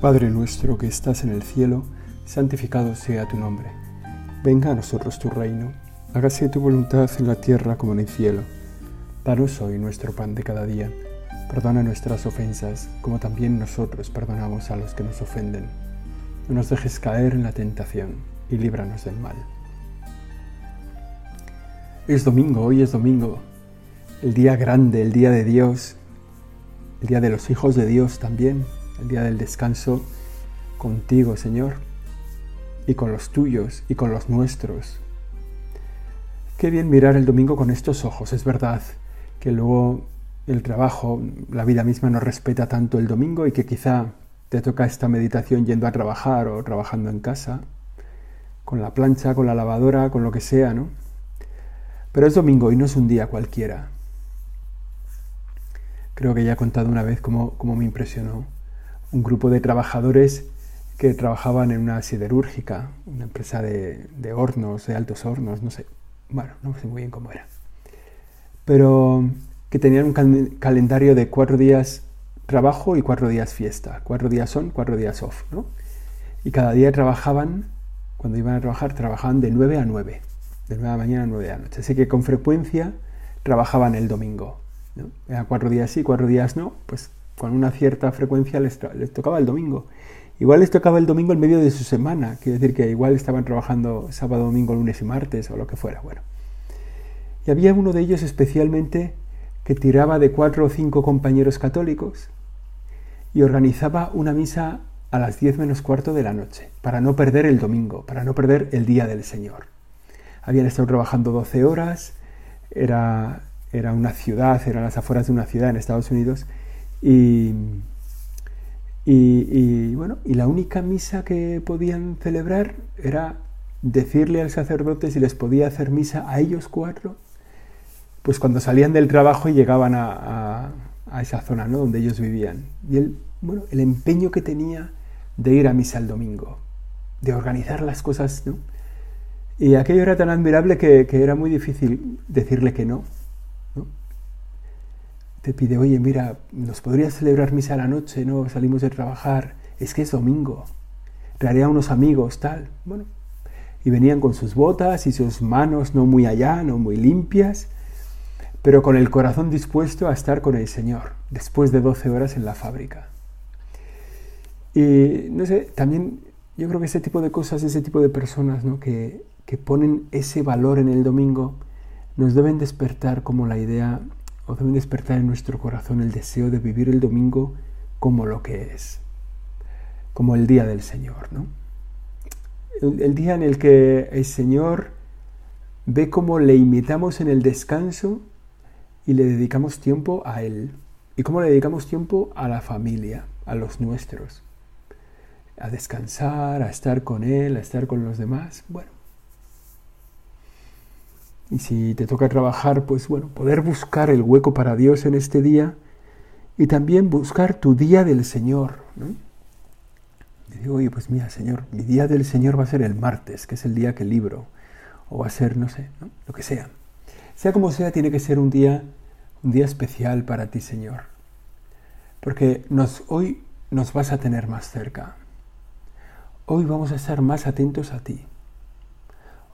Padre nuestro que estás en el cielo, santificado sea tu nombre. Venga a nosotros tu reino, hágase tu voluntad en la tierra como en el cielo. Danos hoy nuestro pan de cada día. Perdona nuestras ofensas, como también nosotros perdonamos a los que nos ofenden. No nos dejes caer en la tentación y líbranos del mal. Es domingo, hoy es domingo, el día grande, el día de Dios, el día de los hijos de Dios también, el día del descanso contigo, Señor, y con los tuyos y con los nuestros. Qué bien mirar el domingo con estos ojos, es verdad que luego el trabajo, la vida misma no respeta tanto el domingo y que quizá te toca esta meditación yendo a trabajar o trabajando en casa, con la plancha, con la lavadora, con lo que sea, ¿no? Pero es domingo y no es un día cualquiera. Creo que ya he contado una vez cómo, cómo me impresionó un grupo de trabajadores que trabajaban en una siderúrgica, una empresa de, hornos, de altos hornos, no sé, bueno, no sé muy bien cómo era, pero que tenían un calendario de cuatro días trabajo y cuatro días fiesta, cuatro días on, cuatro días off, ¿no? Y cada día trabajaban, cuando iban a trabajar, trabajaban de 9 a 9, de 9 de la mañana a 9 de la noche, así que con frecuencia trabajaban el domingo, ¿no? Era cuatro días sí, cuatro días no, pues con una cierta frecuencia les, tocaba el domingo. Igual les tocaba el domingo en medio de su semana, quiere decir que igual estaban trabajando sábado, domingo, lunes y martes o lo que fuera. Bueno. Y había uno de ellos especialmente que tiraba de cuatro o cinco compañeros católicos y organizaba una misa a las diez menos cuarto de la noche, para no perder el domingo, para no perder el día del Señor. Habían estado trabajando 12 horas, era, era una ciudad, eran las afueras de una ciudad en Estados Unidos, y, bueno, y la única misa que podían celebrar era decirle al sacerdote si les podía hacer misa a ellos cuatro, pues cuando salían del trabajo y llegaban a, esa zona ¿no? donde ellos vivían. Y el, bueno, el empeño que tenía de ir a misa el domingo, de organizar las cosas, ¿no? Y aquello era tan admirable que era muy difícil decirle que no te pide, oye, mira, ¿nos podrías celebrar misa a la noche? No, salimos de trabajar, es que es domingo, traeré a unos amigos, tal. Bueno, y venían con sus botas y sus manos no muy allá, no muy limpias, pero con el corazón dispuesto a estar con el Señor, después de 12 horas en la fábrica. Y no sé, también yo creo que ese tipo de cosas, ese tipo de personas ¿no? que, que ponen ese valor en el domingo, nos deben despertar como la idea o deben despertar en nuestro corazón el deseo de vivir el domingo como lo que es, como el día del Señor, ¿no? El, día en el que el Señor ve cómo le imitamos en el descanso y le dedicamos tiempo a Él. Y cómo le dedicamos tiempo a la familia, a los nuestros. A descansar, a estar con Él, a estar con los demás. Bueno, y si te toca trabajar, pues bueno, poder buscar el hueco para Dios en este día y también buscar tu día del Señor. Y digo, oye, pues mira, Señor, mi día del Señor va a ser el martes, que es el día que libro, o va a ser, no sé, lo que sea. Sea como sea, tiene que ser un día, un día especial para ti, Señor. Porque nos, hoy nos vas a tener más cerca. Hoy vamos a estar más atentos a ti.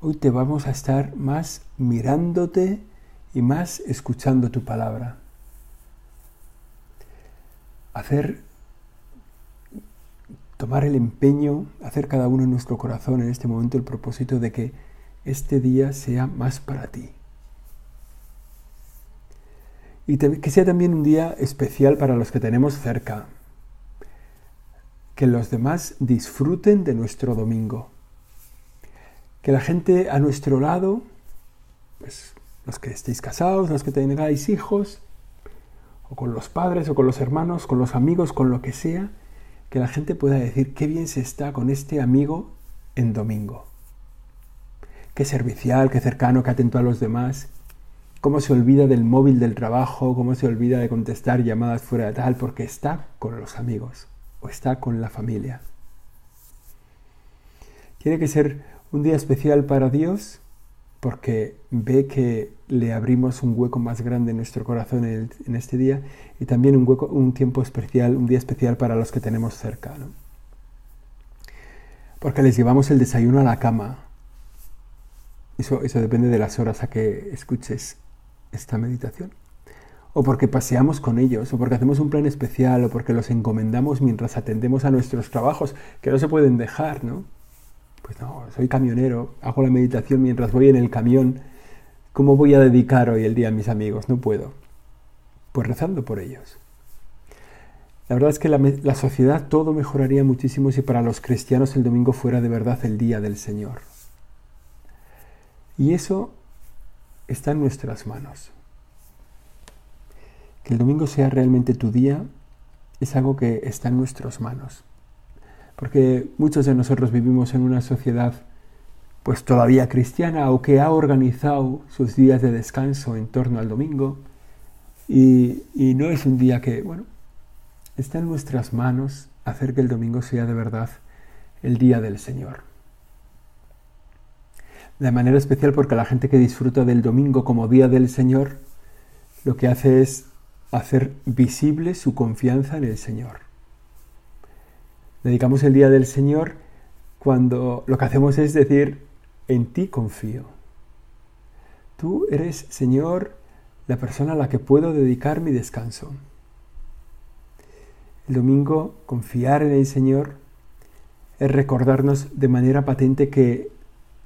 Hoy te vamos a estar más mirándote y más escuchando tu palabra. Hacer, tomar el empeño, hacer cada uno en nuestro corazón en este momento el propósito de que este día sea más para ti. Y que sea también un día especial para los que tenemos cerca. Que los demás disfruten de nuestro domingo que la gente a nuestro lado, pues los que estéis casados, los que tengáis hijos, o con los padres, o con los hermanos, con los amigos, con lo que sea, que la gente pueda decir qué bien se está con este amigo en domingo. Qué servicial, qué cercano, qué atento a los demás. Cómo se olvida del móvil del trabajo, cómo se olvida de contestar llamadas fuera de tal, porque está con los amigos o está con la familia. Tiene que ser un día especial para Dios porque ve que le abrimos un hueco más grande en nuestro corazón en, este día y también un, hueco, un tiempo especial, un día especial para los que tenemos cerca. porque les llevamos el desayuno a la cama. Eso, eso depende de las horas a que escuches esta meditación. O porque paseamos con ellos, o porque hacemos un plan especial, o porque los encomendamos mientras atendemos a nuestros trabajos, que no se pueden dejar, ¿no? Pues no, soy camionero, hago la meditación mientras voy en el camión. ¿Cómo voy a dedicar hoy el día a mis amigos? No puedo. Pues rezando por ellos. La verdad es que la, la, sociedad todo mejoraría muchísimo si para los cristianos el domingo fuera de verdad el día del Señor. Y eso está en nuestras manos. Que el domingo sea realmente tu día es algo que está en nuestras manos. Porque muchos de nosotros vivimos en una sociedad pues todavía cristiana o que ha organizado sus días de descanso en torno al domingo y, y no es un día que, bueno, Está en nuestras manos hacer que el domingo sea de verdad el día del Señor. De manera especial porque la gente que disfruta del domingo como día del Señor, lo que hace es hacer visible su confianza en el Señor. Dedicamos el día del Señor cuando lo que hacemos es decir, en ti confío. Tú eres, Señor, la persona a la que puedo dedicar mi descanso. El domingo, confiar en el Señor es recordarnos de manera patente que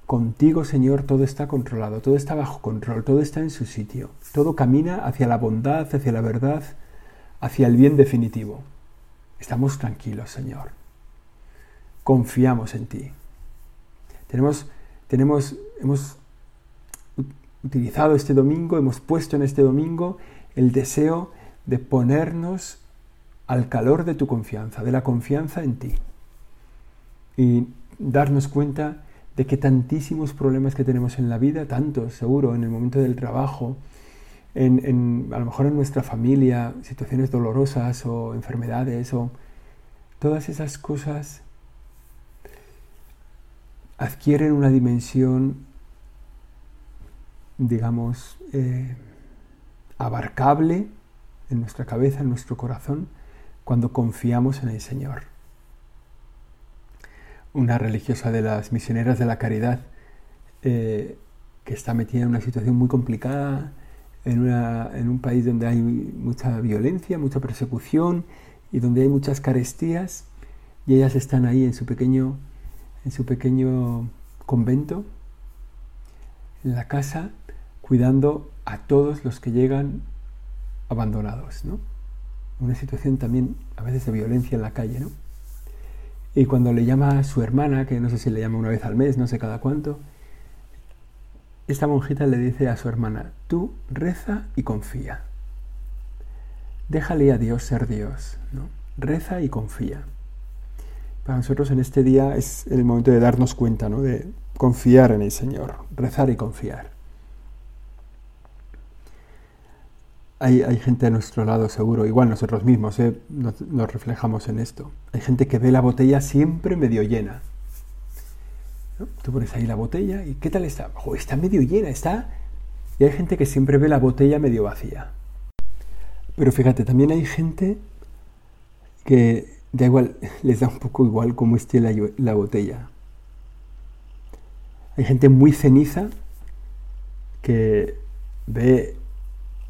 contigo, Señor, todo está controlado, todo está bajo control, todo está en su sitio, todo camina hacia la bondad, hacia la verdad, hacia el bien definitivo. Estamos tranquilos, Señor. Confiamos en ti. Tenemos, tenemos, hemos utilizado este domingo, hemos puesto en este domingo el deseo de ponernos al calor de tu confianza, de la confianza en ti. Y darnos cuenta de que tantísimos problemas que tenemos en la vida, tantos seguro, en el momento del trabajo, en, a lo mejor en nuestra familia, situaciones dolorosas o enfermedades, o todas esas cosas adquieren una dimensión, digamos, eh, abarcable en nuestra cabeza, en nuestro corazón, cuando confiamos en el Señor. Una religiosa de las misioneras de la caridad eh, que está metida en una situación muy complicada, en, en un país donde hay mucha violencia, mucha persecución y donde hay muchas carestías, y ellas están ahí en su pequeño, en su pequeño convento, en la casa, cuidando a todos los que llegan abandonados, ¿no? una situación también a veces de violencia en la calle, ¿no? Y cuando le llama a su hermana, que no sé si le llama una vez al mes, no sé cada cuánto, esta monjita le dice a su hermana, tú reza y confía. Déjale a Dios ser Dios, ¿no? Reza y confía. Para nosotros en este día es el momento de darnos cuenta, ¿no? De confiar en el Señor, rezar y confiar. Hay, gente a nuestro lado seguro, igual nosotros mismos ¿eh? nos, reflejamos en esto. Hay gente que ve la botella siempre medio llena. Tú pones ahí la botella y ¿qué tal está? está medio llena, está... Y hay gente que siempre ve la botella medio vacía. Pero fíjate, también hay gente que da igual, les da un poco igual cómo esté la, la botella. Hay gente muy ceniza que ve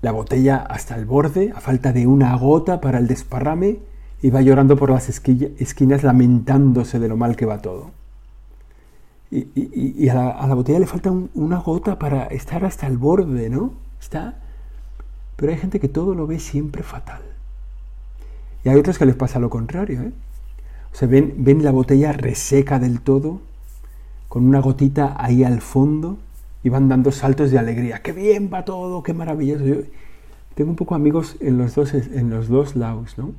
la botella hasta el borde, a falta de una gota para el desparrame, y va llorando por las esquinas lamentándose de lo mal que va todo. Y, a, la, botella le falta una gota para estar hasta el borde, ¿no? Está. Pero hay gente que todo lo ve siempre fatal. Y hay otros que les pasa lo contrario, ¿eh? O sea, ven, ven la botella reseca del todo, con una gotita ahí al fondo, y van dando saltos de alegría. ¡Qué bien va todo! ¡Qué maravilloso! Tengo un poco amigos en los dos, en los dos lados, ¿no?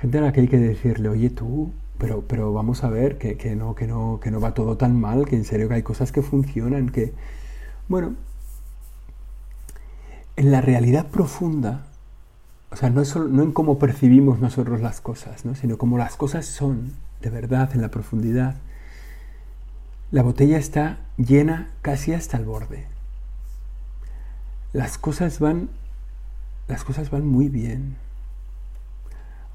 Gente a la que hay que decirle, oye tú, pero, pero vamos a ver que, que, no, que, no, que no va todo tan mal, que en serio que hay cosas que funcionan, que... Bueno, en la realidad profunda, o sea, no, solo, en cómo percibimos nosotros las cosas, ¿no? sino como las cosas son, de verdad, en la profundidad, la botella está llena casi hasta el borde. Las cosas van las cosas van muy bien.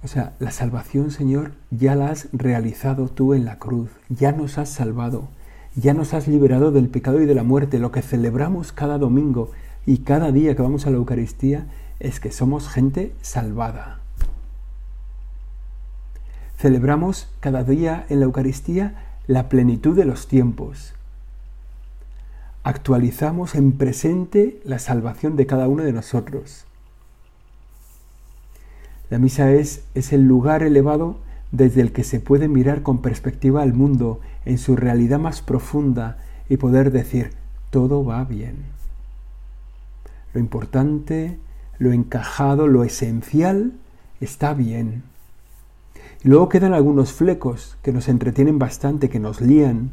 O sea, la salvación, Señor, ya la has realizado tú en la cruz, ya nos has salvado, ya nos has liberado del pecado y de la muerte. Lo que celebramos cada domingo y cada día que vamos a la Eucaristía es que somos gente salvada. Celebramos cada día en la Eucaristía la plenitud de los tiempos. Actualizamos en presente la salvación de cada uno de nosotros. La misa es, es el lugar elevado desde el que se puede mirar con perspectiva al mundo en su realidad más profunda y poder decir, todo va bien. Lo importante, lo encajado, lo esencial está bien. Y luego quedan algunos flecos que nos entretienen bastante, que nos lían,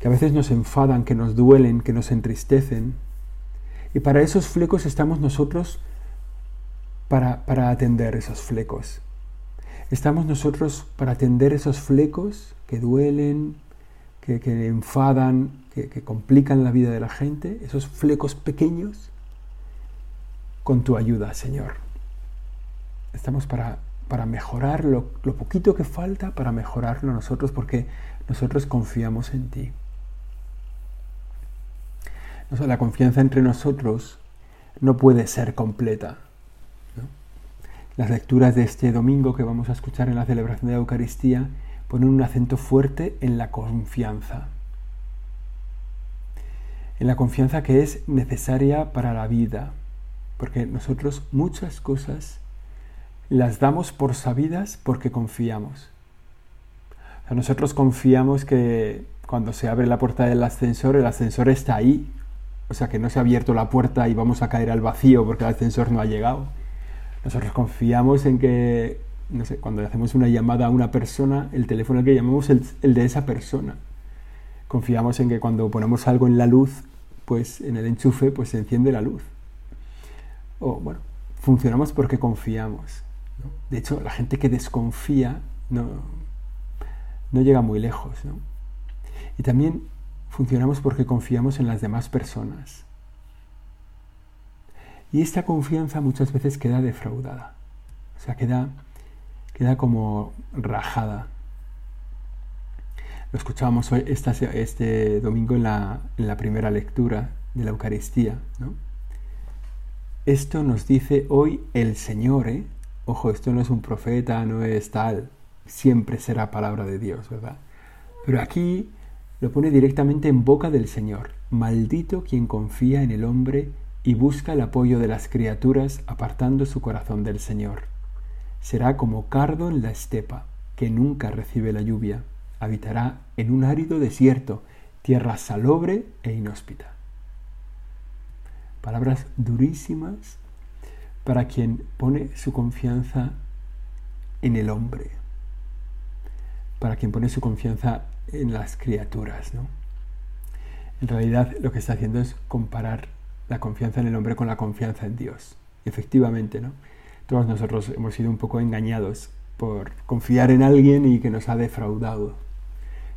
que a veces nos enfadan, que nos duelen, que nos entristecen. Y para esos flecos estamos nosotros para, para atender esos flecos. Estamos nosotros para atender esos flecos que duelen, que, que enfadan, que, que, complican la vida de la gente, esos flecos pequeños, con tu ayuda, Señor. Estamos para para mejorar lo, poquito que falta, para mejorarlo nosotros, porque nosotros confiamos en ti. la confianza entre nosotros no puede ser completa. Las lecturas de este domingo que vamos a escuchar en la celebración de la Eucaristía ponen un acento fuerte en la confianza. En la confianza que es necesaria para la vida, porque nosotros muchas cosas las damos por sabidas porque confiamos. nosotros confiamos que cuando se abre la puerta del ascensor, el ascensor está ahí. O sea, que no se ha abierto la puerta y vamos a caer al vacío porque el ascensor no ha llegado. Nosotros confiamos en que, no sé, cuando hacemos una llamada a una persona, el teléfono que llamamos es el, el de esa persona. Confiamos en que cuando ponemos algo en la luz, pues en el enchufe, pues se enciende la luz. O bueno, funcionamos porque confiamos. De hecho, la gente que desconfía no, no llega muy lejos. Y también funcionamos porque confiamos en las demás personas. Y esta confianza muchas veces queda defraudada. O sea, queda, queda como rajada. Lo escuchábamos hoy, este domingo en la, en la, primera lectura de la Eucaristía. Esto nos dice hoy el Señor, ¿eh? Ojo, esto no es un profeta, no es tal, siempre será palabra de Dios, ¿verdad? Pero aquí lo pone directamente en boca del Señor. Maldito quien confía en el hombre y busca el apoyo de las criaturas apartando su corazón del Señor. Será como cardo en la estepa, que nunca recibe la lluvia. Habitará en un árido desierto, tierra salobre e inhóspita. Palabras durísimas para quien pone su confianza en el hombre, para quien pone su confianza en las criaturas. ¿no? En realidad lo que está haciendo es comparar la confianza en el hombre con la confianza en Dios. efectivamente, ¿no? todos nosotros hemos sido un poco engañados por confiar en alguien y que nos ha defraudado.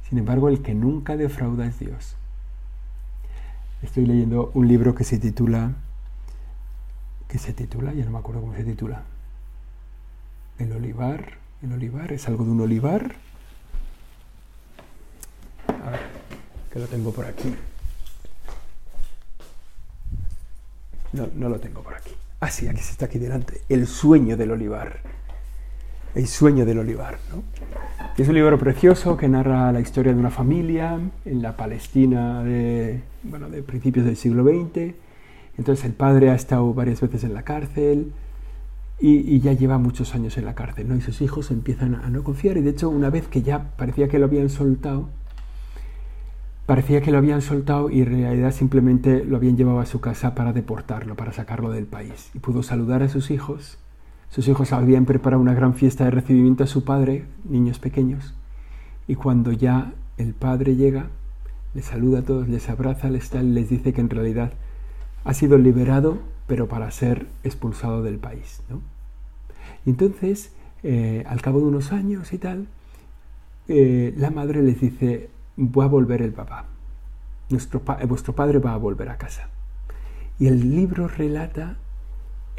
Sin embargo, el que nunca defrauda es Dios. Estoy leyendo un libro que se titula que se titula, ya no me acuerdo cómo se titula. El olivar, el olivar, es algo de un olivar. A ver, que lo tengo por aquí. No, no lo tengo por aquí. Ah, sí, aquí se está aquí delante. El sueño del olivar. El sueño del olivar, ¿no? Es un libro precioso que narra la historia de una familia en la Palestina de, bueno, de principios del siglo XX entonces el padre ha estado varias veces en la cárcel y, ya lleva muchos años en la cárcel, ¿no? Y sus hijos empiezan a no confiar y de hecho una vez que ya parecía que lo habían soltado, parecía que lo habían soltado y en realidad simplemente lo habían llevado a su casa para deportarlo, para sacarlo del país. Y pudo saludar a sus hijos. Sus hijos habían preparado una gran fiesta de recibimiento a su padre, niños pequeños. Y cuando ya el padre llega, les saluda a todos, les abraza, les, les dice que en realidad ha sido liberado, pero para ser expulsado del país. ¿no? Y entonces, eh, al cabo de unos años y tal, eh, la madre les dice, va a volver el papá, vuestro padre va a volver a casa. Y el libro relata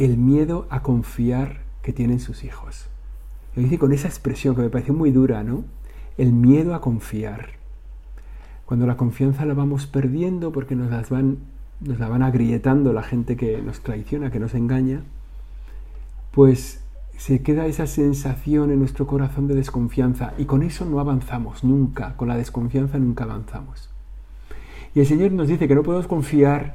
el miedo a confiar que tienen sus hijos. Lo dice con esa expresión que me pareció muy dura, ¿no? El miedo a confiar. Cuando la confianza la vamos perdiendo porque nos, van, nos la van agrietando la gente que nos traiciona, que nos engaña, pues se queda esa sensación en nuestro corazón de desconfianza y con eso no avanzamos nunca, con la desconfianza nunca avanzamos. Y el Señor nos dice que no podemos confiar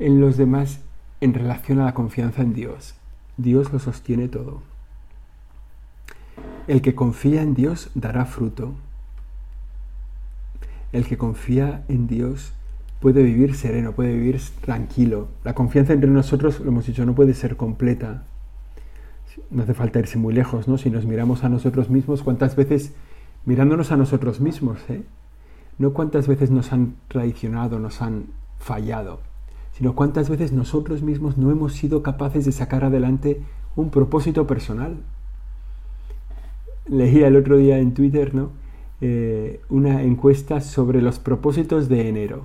en los demás en relación a la confianza en Dios. Dios lo sostiene todo. El que confía en Dios dará fruto. El que confía en Dios puede vivir sereno, puede vivir tranquilo. La confianza entre nosotros, lo hemos dicho, no puede ser completa no hace falta irse muy lejos, ¿no? Si nos miramos a nosotros mismos, ¿cuántas veces, mirándonos a nosotros mismos, ¿eh? No cuántas veces nos han traicionado, nos han fallado, sino cuántas veces nosotros mismos no hemos sido capaces de sacar adelante un propósito personal. Leía el otro día en Twitter, ¿no? Eh, una encuesta sobre los propósitos de enero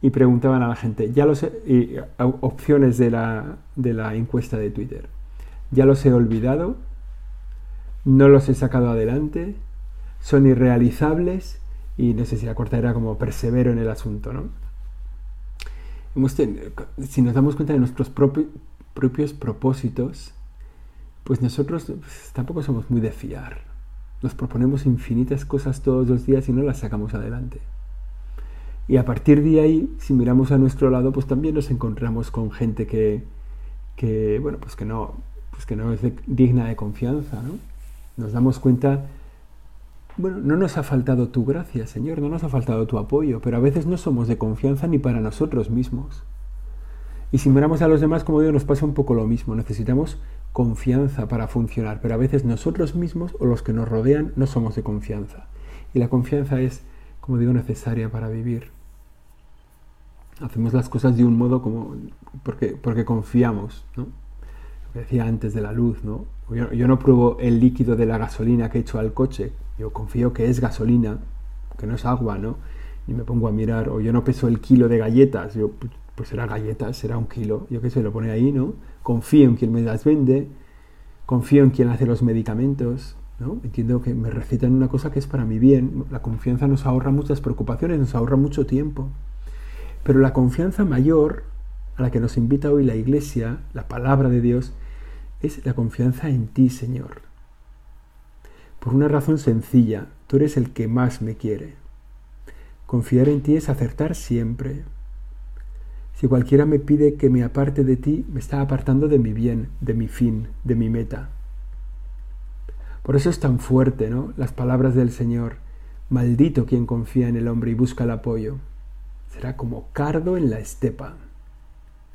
y preguntaban a la gente, ya los y, opciones de la, de la encuesta de Twitter ya los he olvidado, no los he sacado adelante, son irrealizables y no sé si la corta era como persevero en el asunto, ¿no? Si nos damos cuenta de nuestros propios propósitos, pues nosotros pues, tampoco somos muy de fiar. Nos proponemos infinitas cosas todos los días y no las sacamos adelante. Y a partir de ahí, si miramos a nuestro lado, pues también nos encontramos con gente que, que bueno, pues que no, pues que no es digna de confianza, ¿no? Nos damos cuenta, bueno, no nos ha faltado tu gracia, Señor, no nos ha faltado tu apoyo, pero a veces no somos de confianza ni para nosotros mismos. Y si miramos a los demás, como digo, nos pasa un poco lo mismo. Necesitamos confianza para funcionar, pero a veces nosotros mismos o los que nos rodean no somos de confianza. Y la confianza es, como digo, necesaria para vivir. Hacemos las cosas de un modo como porque, porque confiamos, ¿no? decía antes de la luz, ¿no? Yo, no pruebo el líquido de la gasolina que he hecho al coche, yo confío que es gasolina, que no es agua, ¿no? Y me pongo a mirar, o yo no peso el kilo de galletas, yo, pues será galletas, será un kilo, yo qué sé, lo pone ahí, ¿no? Confío en quien me las vende, confío en quien hace los medicamentos, ¿no? Entiendo que me recitan una cosa que es para mi bien, la confianza nos ahorra muchas preocupaciones, nos ahorra mucho tiempo, pero la confianza mayor a la que nos invita hoy la Iglesia, la palabra de Dios, es la confianza en ti, Señor. Por una razón sencilla, tú eres el que más me quiere. Confiar en ti es acertar siempre. Si cualquiera me pide que me aparte de ti, me está apartando de mi bien, de mi fin, de mi meta. Por eso es tan fuerte, ¿no? Las palabras del Señor. Maldito quien confía en el hombre y busca el apoyo. Será como cardo en la estepa.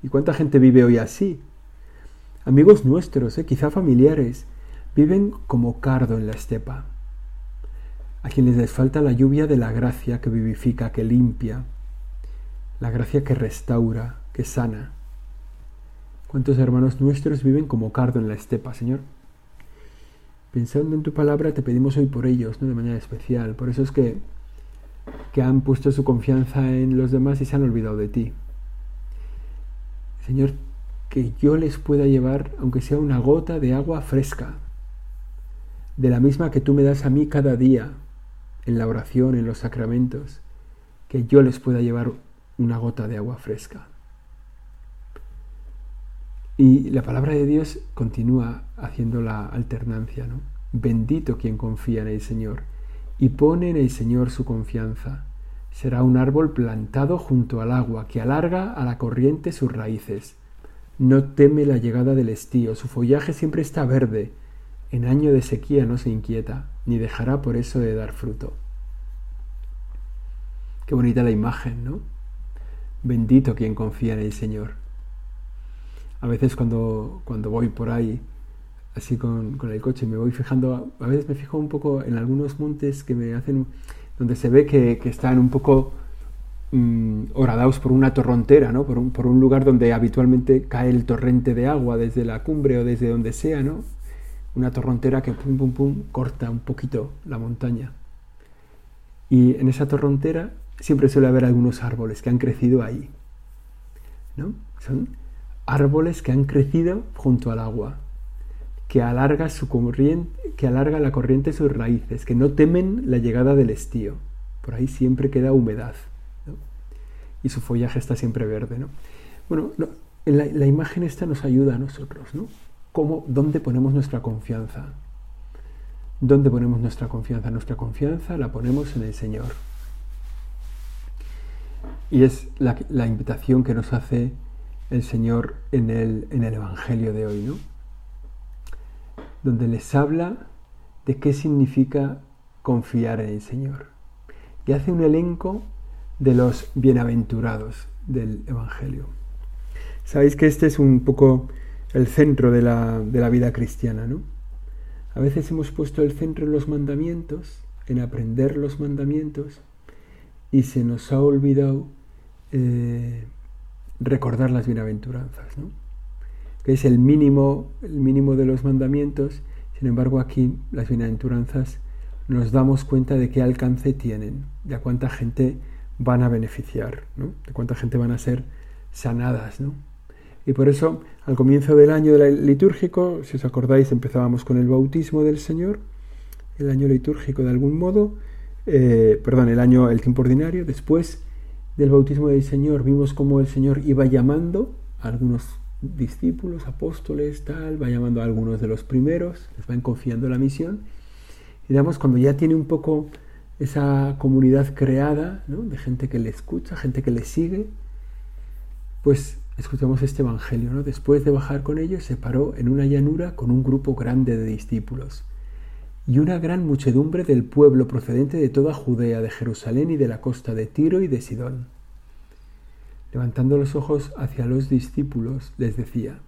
¿Y cuánta gente vive hoy así? Amigos nuestros, eh, quizá familiares, viven como cardo en la estepa, a quienes les falta la lluvia de la gracia que vivifica, que limpia, la gracia que restaura, que sana. ¿Cuántos hermanos nuestros viven como cardo en la estepa, Señor? Pensando en tu palabra, te pedimos hoy por ellos, ¿no? de manera especial. Por eso es que, que han puesto su confianza en los demás y se han olvidado de ti. Señor, que yo les pueda llevar, aunque sea una gota de agua fresca, de la misma que tú me das a mí cada día, en la oración, en los sacramentos, que yo les pueda llevar una gota de agua fresca. Y la palabra de Dios continúa haciendo la alternancia, ¿no? Bendito quien confía en el Señor y pone en el Señor su confianza. Será un árbol plantado junto al agua que alarga a la corriente sus raíces no teme la llegada del estío, su follaje siempre está verde, en año de sequía no se inquieta, ni dejará por eso de dar fruto. Qué bonita la imagen, ¿no? Bendito quien confía en el Señor. A veces cuando, cuando voy por ahí, así con, el coche, me voy fijando, a veces me fijo un poco en algunos montes que me hacen, donde se ve que, que están un poco mmm, horadaos por una torrontera, ¿no? Por un, por un, lugar donde habitualmente cae el torrente de agua desde la cumbre o desde donde sea, ¿no? Una torrontera que pum, pum, pum, corta un poquito la montaña. Y en esa torrontera siempre suele haber algunos árboles que han crecido ahí, ¿no? Son árboles que han crecido junto al agua. que alarga, su corriente, que alarga la corriente sus raíces, que no temen la llegada del estío. Por ahí siempre queda humedad. Y su follaje está siempre verde. ¿no? Bueno, la, la, imagen esta nos ayuda a nosotros. ¿no? ¿Cómo, ¿Dónde ponemos nuestra confianza? ¿Dónde ponemos nuestra confianza? Nuestra confianza la ponemos en el Señor. Y es la, la invitación que nos hace el Señor en el, en el Evangelio de hoy, ¿no? Donde les habla de qué significa confiar en el Señor. Y hace un elenco de los bienaventurados del Evangelio. Sabéis que este es un poco el centro de la, de la vida cristiana, ¿no? A veces hemos puesto el centro en los mandamientos, en aprender los mandamientos, y se nos ha olvidado eh, recordar las bienaventuranzas, ¿no? que es el mínimo, el mínimo de los mandamientos. Sin embargo, aquí las bienaventuranzas nos damos cuenta de qué alcance tienen, de a cuánta gente van a beneficiar, ¿no? de cuánta gente van a ser sanadas. ¿no? Y por eso, al comienzo del año litúrgico, si os acordáis, empezábamos con el bautismo del Señor, el año litúrgico de algún modo, eh, perdón, el año, el tiempo ordinario, después del bautismo del Señor vimos cómo el Señor iba llamando a algunos discípulos, apóstoles, tal, va llamando a algunos de los primeros, les van confiando la misión. Y digamos, cuando ya tiene un poco esa comunidad creada, ¿no? de gente que le escucha, gente que le sigue, pues escuchamos este Evangelio. ¿no? Después de bajar con ellos, se paró en una llanura con un grupo grande de discípulos y una gran muchedumbre del pueblo procedente de toda Judea, de Jerusalén y de la costa de Tiro y de Sidón. Levantando los ojos hacia los discípulos, les decía,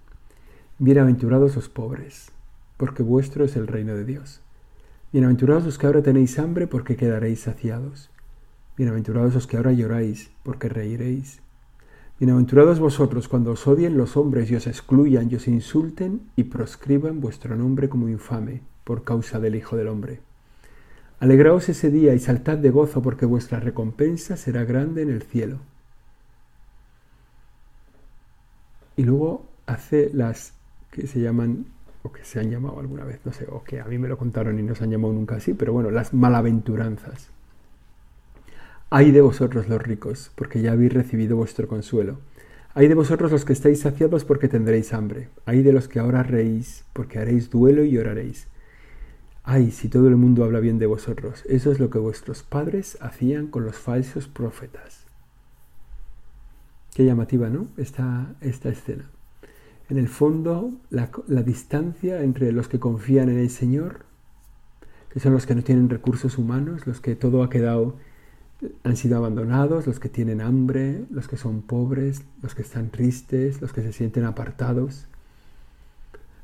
Bienaventurados los pobres, porque vuestro es el reino de Dios. Bienaventurados los que ahora tenéis hambre, porque quedaréis saciados. Bienaventurados los que ahora lloráis, porque reiréis. Bienaventurados vosotros cuando os odien los hombres y os excluyan y os insulten y proscriban vuestro nombre como infame por causa del Hijo del Hombre. Alegraos ese día y saltad de gozo porque vuestra recompensa será grande en el cielo. Y luego hace las que se llaman, o que se han llamado alguna vez, no sé, o que a mí me lo contaron y no se han llamado nunca así, pero bueno, las malaventuranzas. Ay de vosotros los ricos, porque ya habéis recibido vuestro consuelo. Ay de vosotros los que estáis saciados, porque tendréis hambre. Ay de los que ahora reís, porque haréis duelo y lloraréis. Ay, si todo el mundo habla bien de vosotros, eso es lo que vuestros padres hacían con los falsos profetas. Qué llamativa, ¿no? Esta, esta escena. En el fondo, la, la distancia entre los que confían en el Señor, que son los que no tienen recursos humanos, los que todo ha quedado, han sido abandonados, los que tienen hambre, los que son pobres, los que están tristes, los que se sienten apartados,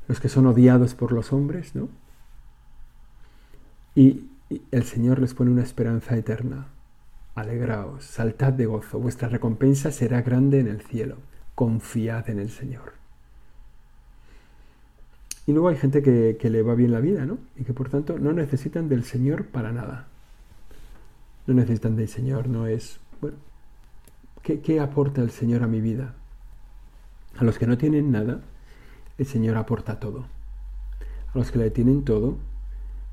los que son odiados por los hombres, ¿no? Y el Señor les pone una esperanza eterna. Alegraos, saltad de gozo, vuestra recompensa será grande en el cielo. Confiad en el Señor. Y luego hay gente que, le va bien la vida, ¿no? Y que por tanto no necesitan del Señor para nada. No necesitan del Señor, no es... Bueno, ¿qué, ¿qué aporta el Señor a mi vida? A los que no tienen nada, el Señor aporta todo. A los que le tienen todo,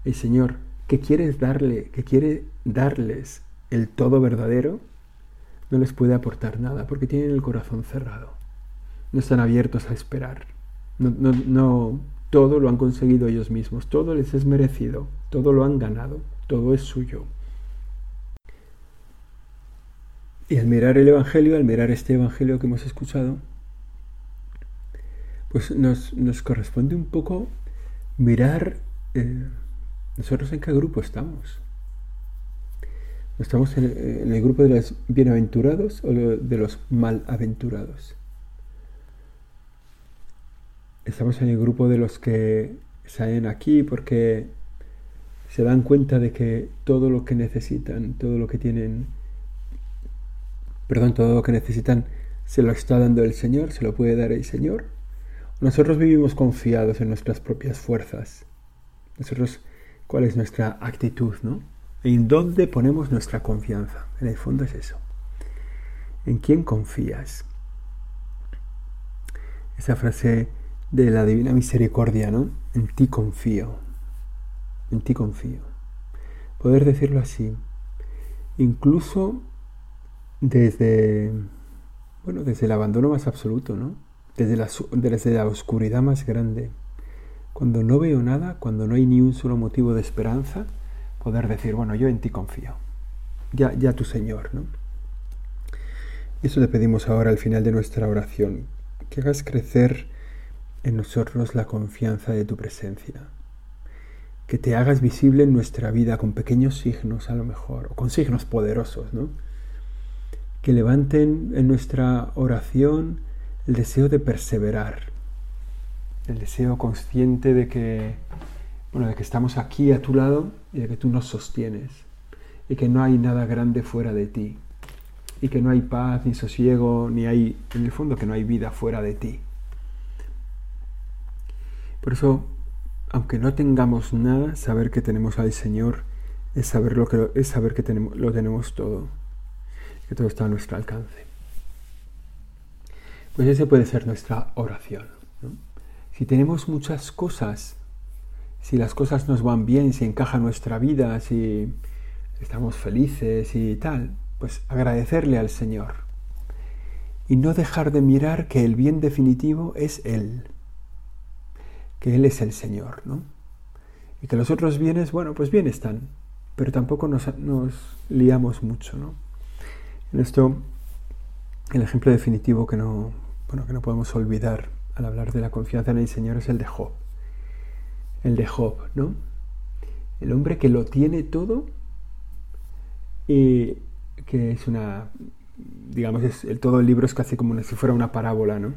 el Señor que quieres darle, que quiere darles el todo verdadero, no les puede aportar nada porque tienen el corazón cerrado. No están abiertos a esperar. No, no, todo lo han conseguido ellos mismos, todo les es merecido, todo lo han ganado, todo es suyo. Y al mirar el Evangelio, al mirar este Evangelio que hemos escuchado, pues nos, nos corresponde un poco mirar eh, ¿Nosotros en qué grupo estamos? ¿Estamos en el, grupo de los bienaventurados o de los malaventurados? Estamos en el grupo de los que salen aquí porque se dan cuenta de que todo lo que necesitan, todo lo que tienen, perdón, todo lo que necesitan se lo está dando el Señor, se lo puede dar el Señor. Nosotros vivimos confiados en nuestras propias fuerzas. Nosotros cuál es nuestra actitud, ¿no? ¿En dónde ponemos nuestra confianza? En el fondo es eso. ¿En quién confías? Esa frase de la divina misericordia, ¿no? en ti confío, en ti confío. Poder decirlo así, incluso desde, bueno, desde el abandono más absoluto, ¿no? Desde la, desde la oscuridad más grande. Cuando no veo nada, cuando no hay ni un solo motivo de esperanza, poder decir, bueno, yo en ti confío. Ya, ya tu Señor, ¿no? Eso le pedimos ahora al final de nuestra oración, que hagas crecer en nosotros la confianza de tu presencia, que te hagas visible en nuestra vida con pequeños signos a lo mejor, o con signos poderosos, ¿no? Que levanten en nuestra oración el deseo de perseverar, el deseo consciente de que, bueno, de que estamos aquí a tu lado y de que tú nos sostienes y que no hay nada grande fuera de ti y que no hay paz ni sosiego, ni hay, en el fondo, que no hay vida fuera de ti. Por eso, aunque no tengamos nada, saber que tenemos al Señor es saber, lo que, es saber que tenemos, lo tenemos todo, que todo está a nuestro alcance. Pues ese puede ser nuestra oración. Si tenemos muchas cosas, si las cosas nos van bien, si encaja nuestra vida, si estamos felices y tal, pues agradecerle al Señor y no dejar de mirar que el bien definitivo es Él, que Él es el Señor, ¿no? Y que los otros bienes, bueno, pues bien están, pero tampoco nos, liamos mucho, ¿no? En esto, el ejemplo definitivo que no, bueno, que no podemos olvidar al hablar de la confianza en el Señor es el de Job. El de Job, ¿no? El hombre que lo tiene todo y que es una, digamos, el, todo el libro es casi como si fuera una parábola, ¿no?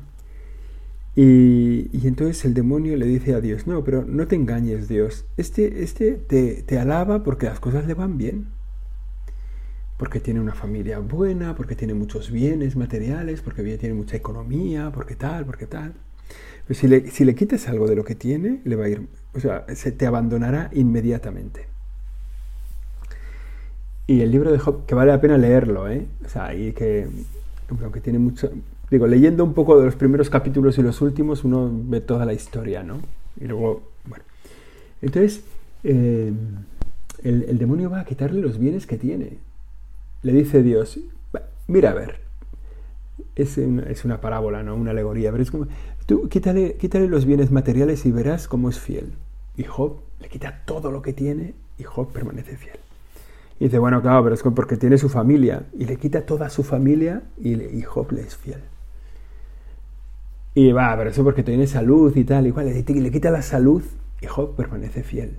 Y, entonces el demonio le dice a Dios, no, pero no te engañes Dios, este, este te, te alaba porque las cosas le van bien, porque tiene una familia buena, porque tiene muchos bienes materiales, porque tiene mucha economía, porque tal, porque tal. Pero si le, si le quites algo de lo que tiene, le va a ir, o sea, se te abandonará inmediatamente. Y el libro de Job, que vale la pena leerlo, ¿eh? O sea, y que, aunque tiene mucho... Digo, leyendo un poco de los primeros capítulos y los últimos, uno ve toda la historia, ¿no? Y luego, bueno. Entonces, eh, el, demonio va a quitarle los bienes que tiene. Le dice Dios, mira a ver, es una, es una parábola, ¿no? Una alegoría, pero es como, tú quítale, quítale los bienes materiales y verás cómo es fiel. Y Job le quita todo lo que tiene y Job permanece fiel. Y dice, bueno, claro, pero es porque tiene su familia. Y le quita toda su familia y, le, Job le es fiel. Y va, pero eso porque tiene salud y tal, igual, le, le quita la salud y Job permanece fiel.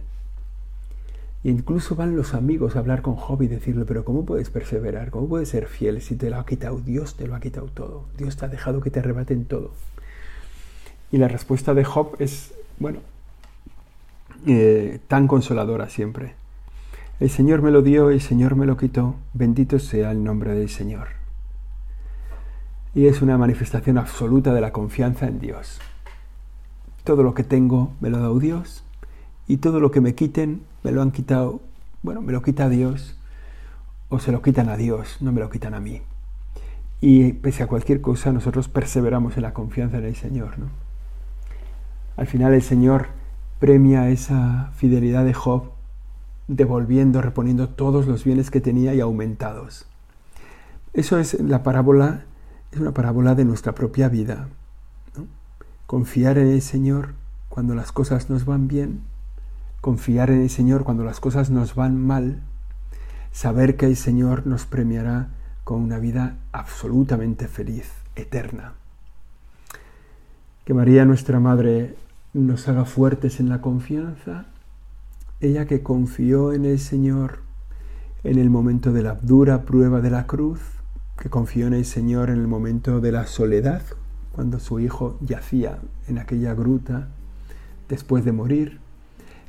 Incluso van los amigos a hablar con Job y decirle, pero ¿cómo puedes perseverar? ¿Cómo puedes ser fiel si te lo ha quitado Dios? Te lo ha quitado todo. Dios te ha dejado que te arrebaten todo. Y la respuesta de Job es, bueno, eh, tan consoladora siempre. El Señor me lo dio, el Señor me lo quitó, bendito sea el nombre del Señor. Y es una manifestación absoluta de la confianza en Dios. Todo lo que tengo me lo ha dado Dios y todo lo que me quiten me lo han quitado, bueno, me lo quita Dios o se lo quitan a Dios, no me lo quitan a mí. Y pese a cualquier cosa, nosotros perseveramos en la confianza en el Señor. ¿no? Al final el Señor premia esa fidelidad de Job devolviendo, reponiendo todos los bienes que tenía y aumentados. Eso es la parábola, es una parábola de nuestra propia vida. Confiar en el Señor cuando las cosas nos van bien, confiar en el Señor cuando las cosas nos van mal, saber que el Señor nos premiará con una vida absolutamente feliz, eterna. Que María, nuestra Madre, nos haga fuertes en la confianza ella que confió en el Señor en el momento de la dura prueba de la cruz, que confió en el Señor en el momento de la soledad, cuando su hijo yacía en aquella gruta después de morir,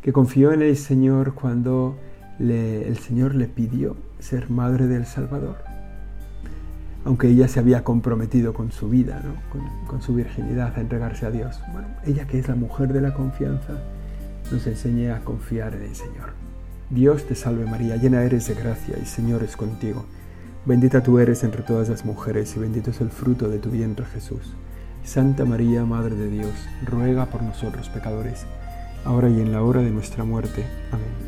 que confió en el Señor cuando el Señor le pidió ser madre del Salvador, aunque ella se había comprometido con su vida, con, su virginidad, a entregarse a Dios. Bueno, ella que es la mujer de la confianza, nos enseñe a confiar en el Señor. Dios te salve María, llena eres de gracia, el Señor es contigo. Bendita tú eres entre todas las mujeres, y bendito es el fruto de tu vientre Jesús. Santa María, Madre de Dios, ruega por nosotros pecadores, ahora y en la hora de nuestra muerte. Amén.